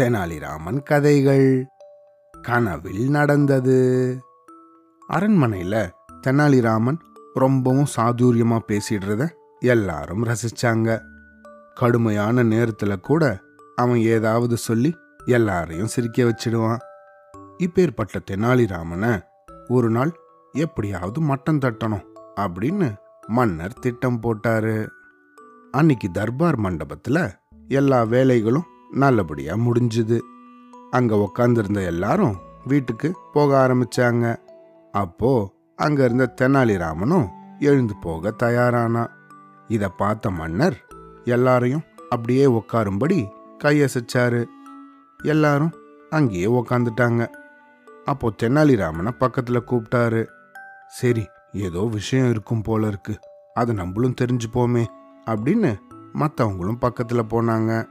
தெனாலிராமன் கதைகள். கனவில் நடந்தது. அரண்மனையில தெனாலிராமன் ரொம்பவும் சாதுரியமா பேசிடுறத எல்லாரும் ரசிச்சாங்க. கடுமையான நேரத்துல கூட அவன் ஏதாவது சொல்லி எல்லாரையும் சிரிக்க வச்சிடுவான். இப்பேற்பட்ட தெனாலிராமனை ஒரு நாள் எப்படியாவது மட்டம் தட்டணும் அப்படின்னு மன்னர் திட்டம் போட்டாரு. அன்னைக்கு தர்பார் மண்டபத்துல எல்லா வேலைகளும் நல்லபடியா முடிஞ்சுது. அங்க உக்காந்துருந்த எல்லாரும் வீட்டுக்கு போக ஆரம்பிச்சாங்க. அப்போ அங்க இருந்த தெனாலிராமனும் எழுந்து போக தயாரானா. இத பார்த்த மன்னர் எல்லாரையும் அப்படியே உட்காரும்படி கையசைச்சாரு. எல்லாரும் அங்கேயே உக்காந்துட்டாங்க. அப்போ தெனாலிராமனை பக்கத்துல கூப்பிட்டாரு சரி ஏதோ விஷயம் இருக்கும் போல இருக்கு. அதை நம்மளும் தெரிஞ்சுப்போமே அப்படின்னு மற்றவங்களும் பக்கத்தில் போனாங்க.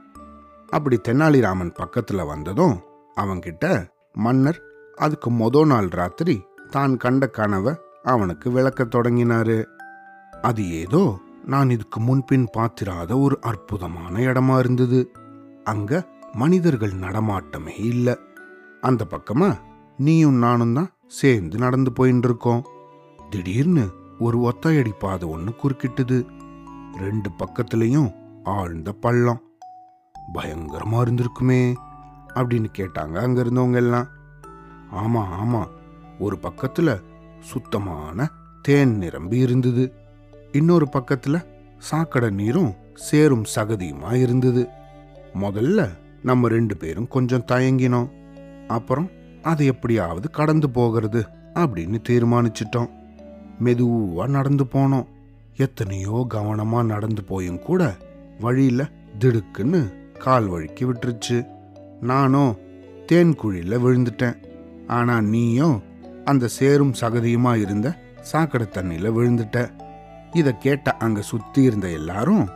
அப்படி தெனாலிராமன் பக்கத்தில் வந்ததும் அவன்கிட்ட மன்னர் அதுக்கு மொத நாள் ராத்திரி தான் கண்ட கனவை அவனுக்கு விளக்கத் தொடங்கினாரு. அது ஏதோ நான் இதுக்கு முன்பின் பார்த்திராத ஒரு அற்புதமான இடமா இருந்தது. அங்க மனிதர்கள் நடமாட்டமே இல்லை. அந்த பக்கமா நீயும் நானும் தான் சேர்ந்து நடந்து போயின்னு இருக்கோம் திடீர்னு ஒரு ஒத்தையடி பாதை ஒன்று குறுக்கிட்டுது. ரெண்டு பக்கத்துலயும் ஆழ்ந்த பள்ளம். பயங்கரமா இருந்திருக்குமே அப்படின்னு கேட்டாங்க அங்க இருந்தவங்க எல்லாம். ஆமா ஆமா ஒரு பக்கத்துல சுத்தமான தேன் நிரம்பி இருந்தது. இன்னொரு பக்கத்துல சாக்கடை நீரும் சேரும் சகதியுமா இருந்தது. முதல்ல நம்ம ரெண்டு பேரும் கொஞ்சம் தயங்கினோம். அப்புறம் அது எப்படியாவது கடந்து போகிறது அப்படின்னு தீர்மானிச்சிட்டோம். மெதுவா நடந்து போனோம். எத்தனையோ கவனமா நடந்து போயும் கூட வழியில திடுக்குன்னு கால் வழுக்கி விட்டுருச்சு. நானும் தேன் குழியில விழுந்துட்டேன். ஆனா நீயும் அந்த சேரும் சகதியுமா இருந்த சாக்கடை தண்ணியில விழுந்துட்ட. இத கேட்ட அங்க சுத்தி இருந்த எல்லாரும்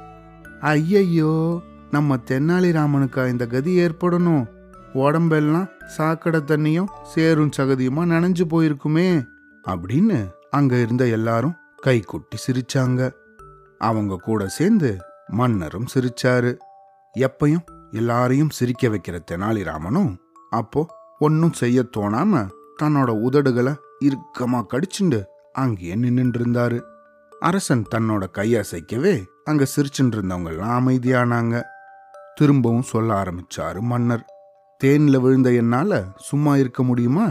ஐயையோ நம்ம தென்னாலிராமனுக்கா இந்த கதி ஏற்படணும்? உடம்பெல்லாம் சாக்கடை தண்ணியும் சேரும் சகதியுமா நனைஞ்சு போயிருக்குமே? அப்படின்னு அங்க இருந்த எல்லாரும் கை கொட்டி சிரிச்சாங்க. அவங்க கூட சேர்ந்து மன்னரும் சிரிச்சாரு. எப்பையும் எல்லாரையும் சிரிக்க வைக்கிற தெனாலிராமனும் அப்போ ஒன்னும் செய்ய தோணாம தன்னோட உதடுகளை இறுக்கமா கடிச்சுண்டு அங்கேயே நின்னுட்டு இருந்தாரு அரசன் தன்னோட கையசைக்கவே அங்க சிரிச்சுட்டு இருந்தவங்கெல்லாம் அமைதியானாங்க. திரும்பவும் சொல்ல ஆரம்பிச்சாரு மன்னர். தேன்ல விழுந்த என்னால சும்மா இருக்க முடியுமா?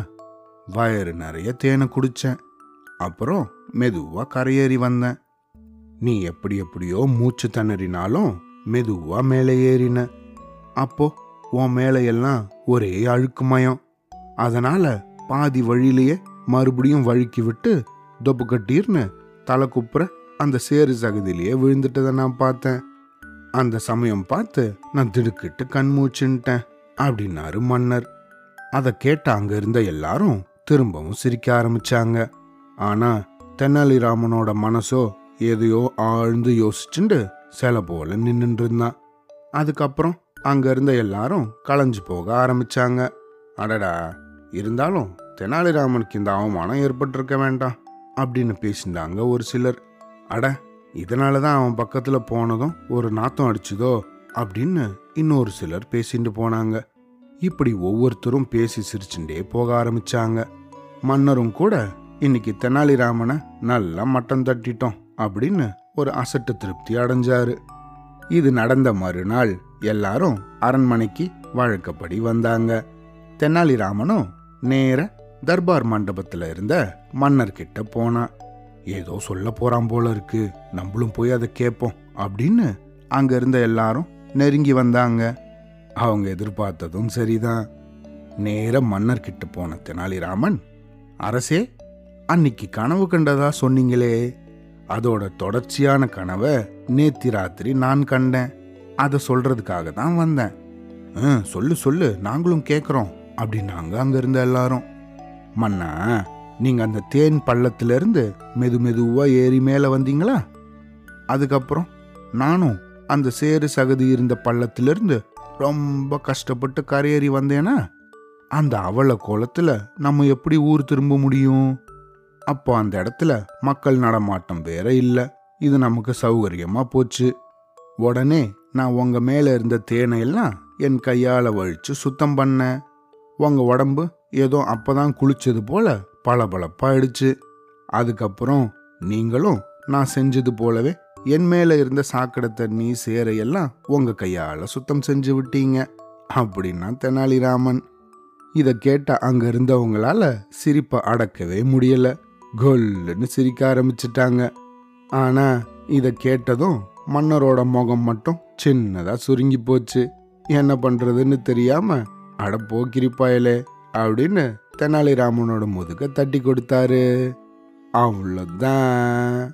வயறு நிறைய தேனை குடிச்சேன். அப்புறம் மெதுவாக கரையேறி வந்தேன் நீ எப்படி எப்படியோ மூச்சு திணறினாலும் மெதுவா மேலே ஏறின. அப்போ உன் மேலே எல்லாம் ஒரே அழுக்குமயம். அதனால பாதி வழியிலேயே மறுபடியும் வழுக்கி விட்டு தொப்பு கட்டீர்னு தலை குப்புற அந்த சேரு சகதியிலேயே விழுந்துட்டதை நான் பார்த்தேன். அந்த சமயம் பார்த்து நான் திடுக்கிட்டு கண் மூச்சுன்ட்டேன் அப்படின்னாரு மன்னர். அதை கேட்ட அங்க இருந்த எல்லாரும் திரும்பவும் சிரிக்க ஆரம்பிச்சாங்க. ஆனா தெனாலிராமனோட மனசோ எதையோ ஆழ்ந்து யோசிச்சுண்டு சில போல நின்னுட்டு இருந்தான் அதுக்கப்புறம் அங்க இருந்த எல்லாரும் களைஞ்சு போக ஆரம்பிச்சாங்க. அடடா இருந்தாலும் தெனாலிராமனுக்கு இந்த அவமானம் ஏற்பட்டிருக்க வேண்டாம் அப்படின்னு பேசினாங்க ஒரு சிலர். அட இதனால தான் அவன் பக்கத்துல போனதும் ஒரு நாத்தம் அடிச்சுதோ அப்படின்னு இன்னொரு சிலர் பேசிட்டு போனாங்க. இப்படி ஒவ்வொருத்தரும் பேசி சிரிச்சுட்டே போக ஆரம்பிச்சாங்க. மன்னரும் கூட இன்னைக்கு தெனாலிராமனை நல்லா மட்டம் தட்டிட்டோம் அப்படின்னு ஒரு அசட்டு திருப்தி அடைஞ்சாரு. இது நடந்த மறுநாள் எல்லாரும் அரண்மனைக்கு வழக்கப்படி வந்தாங்க. தெனாலிராமனும் நேர தர்பார் மண்டபத்தில் இருந்த மன்னர் கிட்ட போனான். ஏதோ சொல்ல போறான் போல இருக்கு நம்மளும் போய் அதை கேட்போம் அப்படின்னு அங்க இருந்த எல்லாரும் நெருங்கி வந்தாங்க. அவங்க எதிர்பார்த்ததும் சரிதான். நேர மன்னர் கிட்ட போன தெனாலிராமன் அரசே அன்னைக்கு கனவு கண்டதா சொன்னீங்களே? அதோட தொடர்ச்சியான கனவை நேத்தி ராத்திரி நான் கண்டேன். அதை சொல்றதுக்காக தான் வந்தேன். "ஆ, சொல்லு சொல்லு நாங்களும் கேட்குறோம் அப்படின்னாங்க அங்கே இருந்த எல்லாரும். மன்னா நீங்க அந்த தேன் பள்ளத்துலேருந்து மெது மெதுவா ஏறி மேல வந்தீங்களா? அதுக்கப்புறம் நானும் அந்த சேறு சகதி இருந்த பள்ளத்திலிருந்து ரொம்ப கஷ்டப்பட்டு கரையேறி வந்தேனா? அந்த அவல கோலத்துல நம்ம எப்படி ஊர் திரும்ப முடியும்? அப்போ அந்த இடத்துல மக்கள் நடமாட்டம் வேற இல்லை. இது நமக்கு சௌகரியமா போச்சு. உடனே நான் உங்க மேல இருந்த தேனையெல்லாம் என் கையால வழிச்சு சுத்தம் பண்ணேன். உங்க உடம்பு ஏதோ அப்பதான் குளிச்சது போல பளபளப்பாயிடுச்சு. அதுக்கப்புறம் நீங்களும் நான் செஞ்சது போலவே என் மேல இருந்த சாக்கடை தண்ணி சேரையெல்லாம் உங்க கையால சுத்தம் செஞ்சு விட்டீங்க. அப்படின்னா தெனாலிராமன். இதை கேட்ட அங்க இருந்தவங்களால சிரிப்பை அடக்கவே முடியல. கொல்லுன்னு சிரிக்க ஆரம்பிச்சிட்டாங்க. ஆனா இதை கேட்டதும் மன்னரோட முகம் மட்டும் சின்னதா சுருங்கி போச்சு. என்ன பண்றதுன்னு தெரியாம அட போக்கிரிப்பாயலே அப்படின்னு தெனாலிராமனோட முதுக தட்டி கொடுத்தாரு. அவ்வளோதான்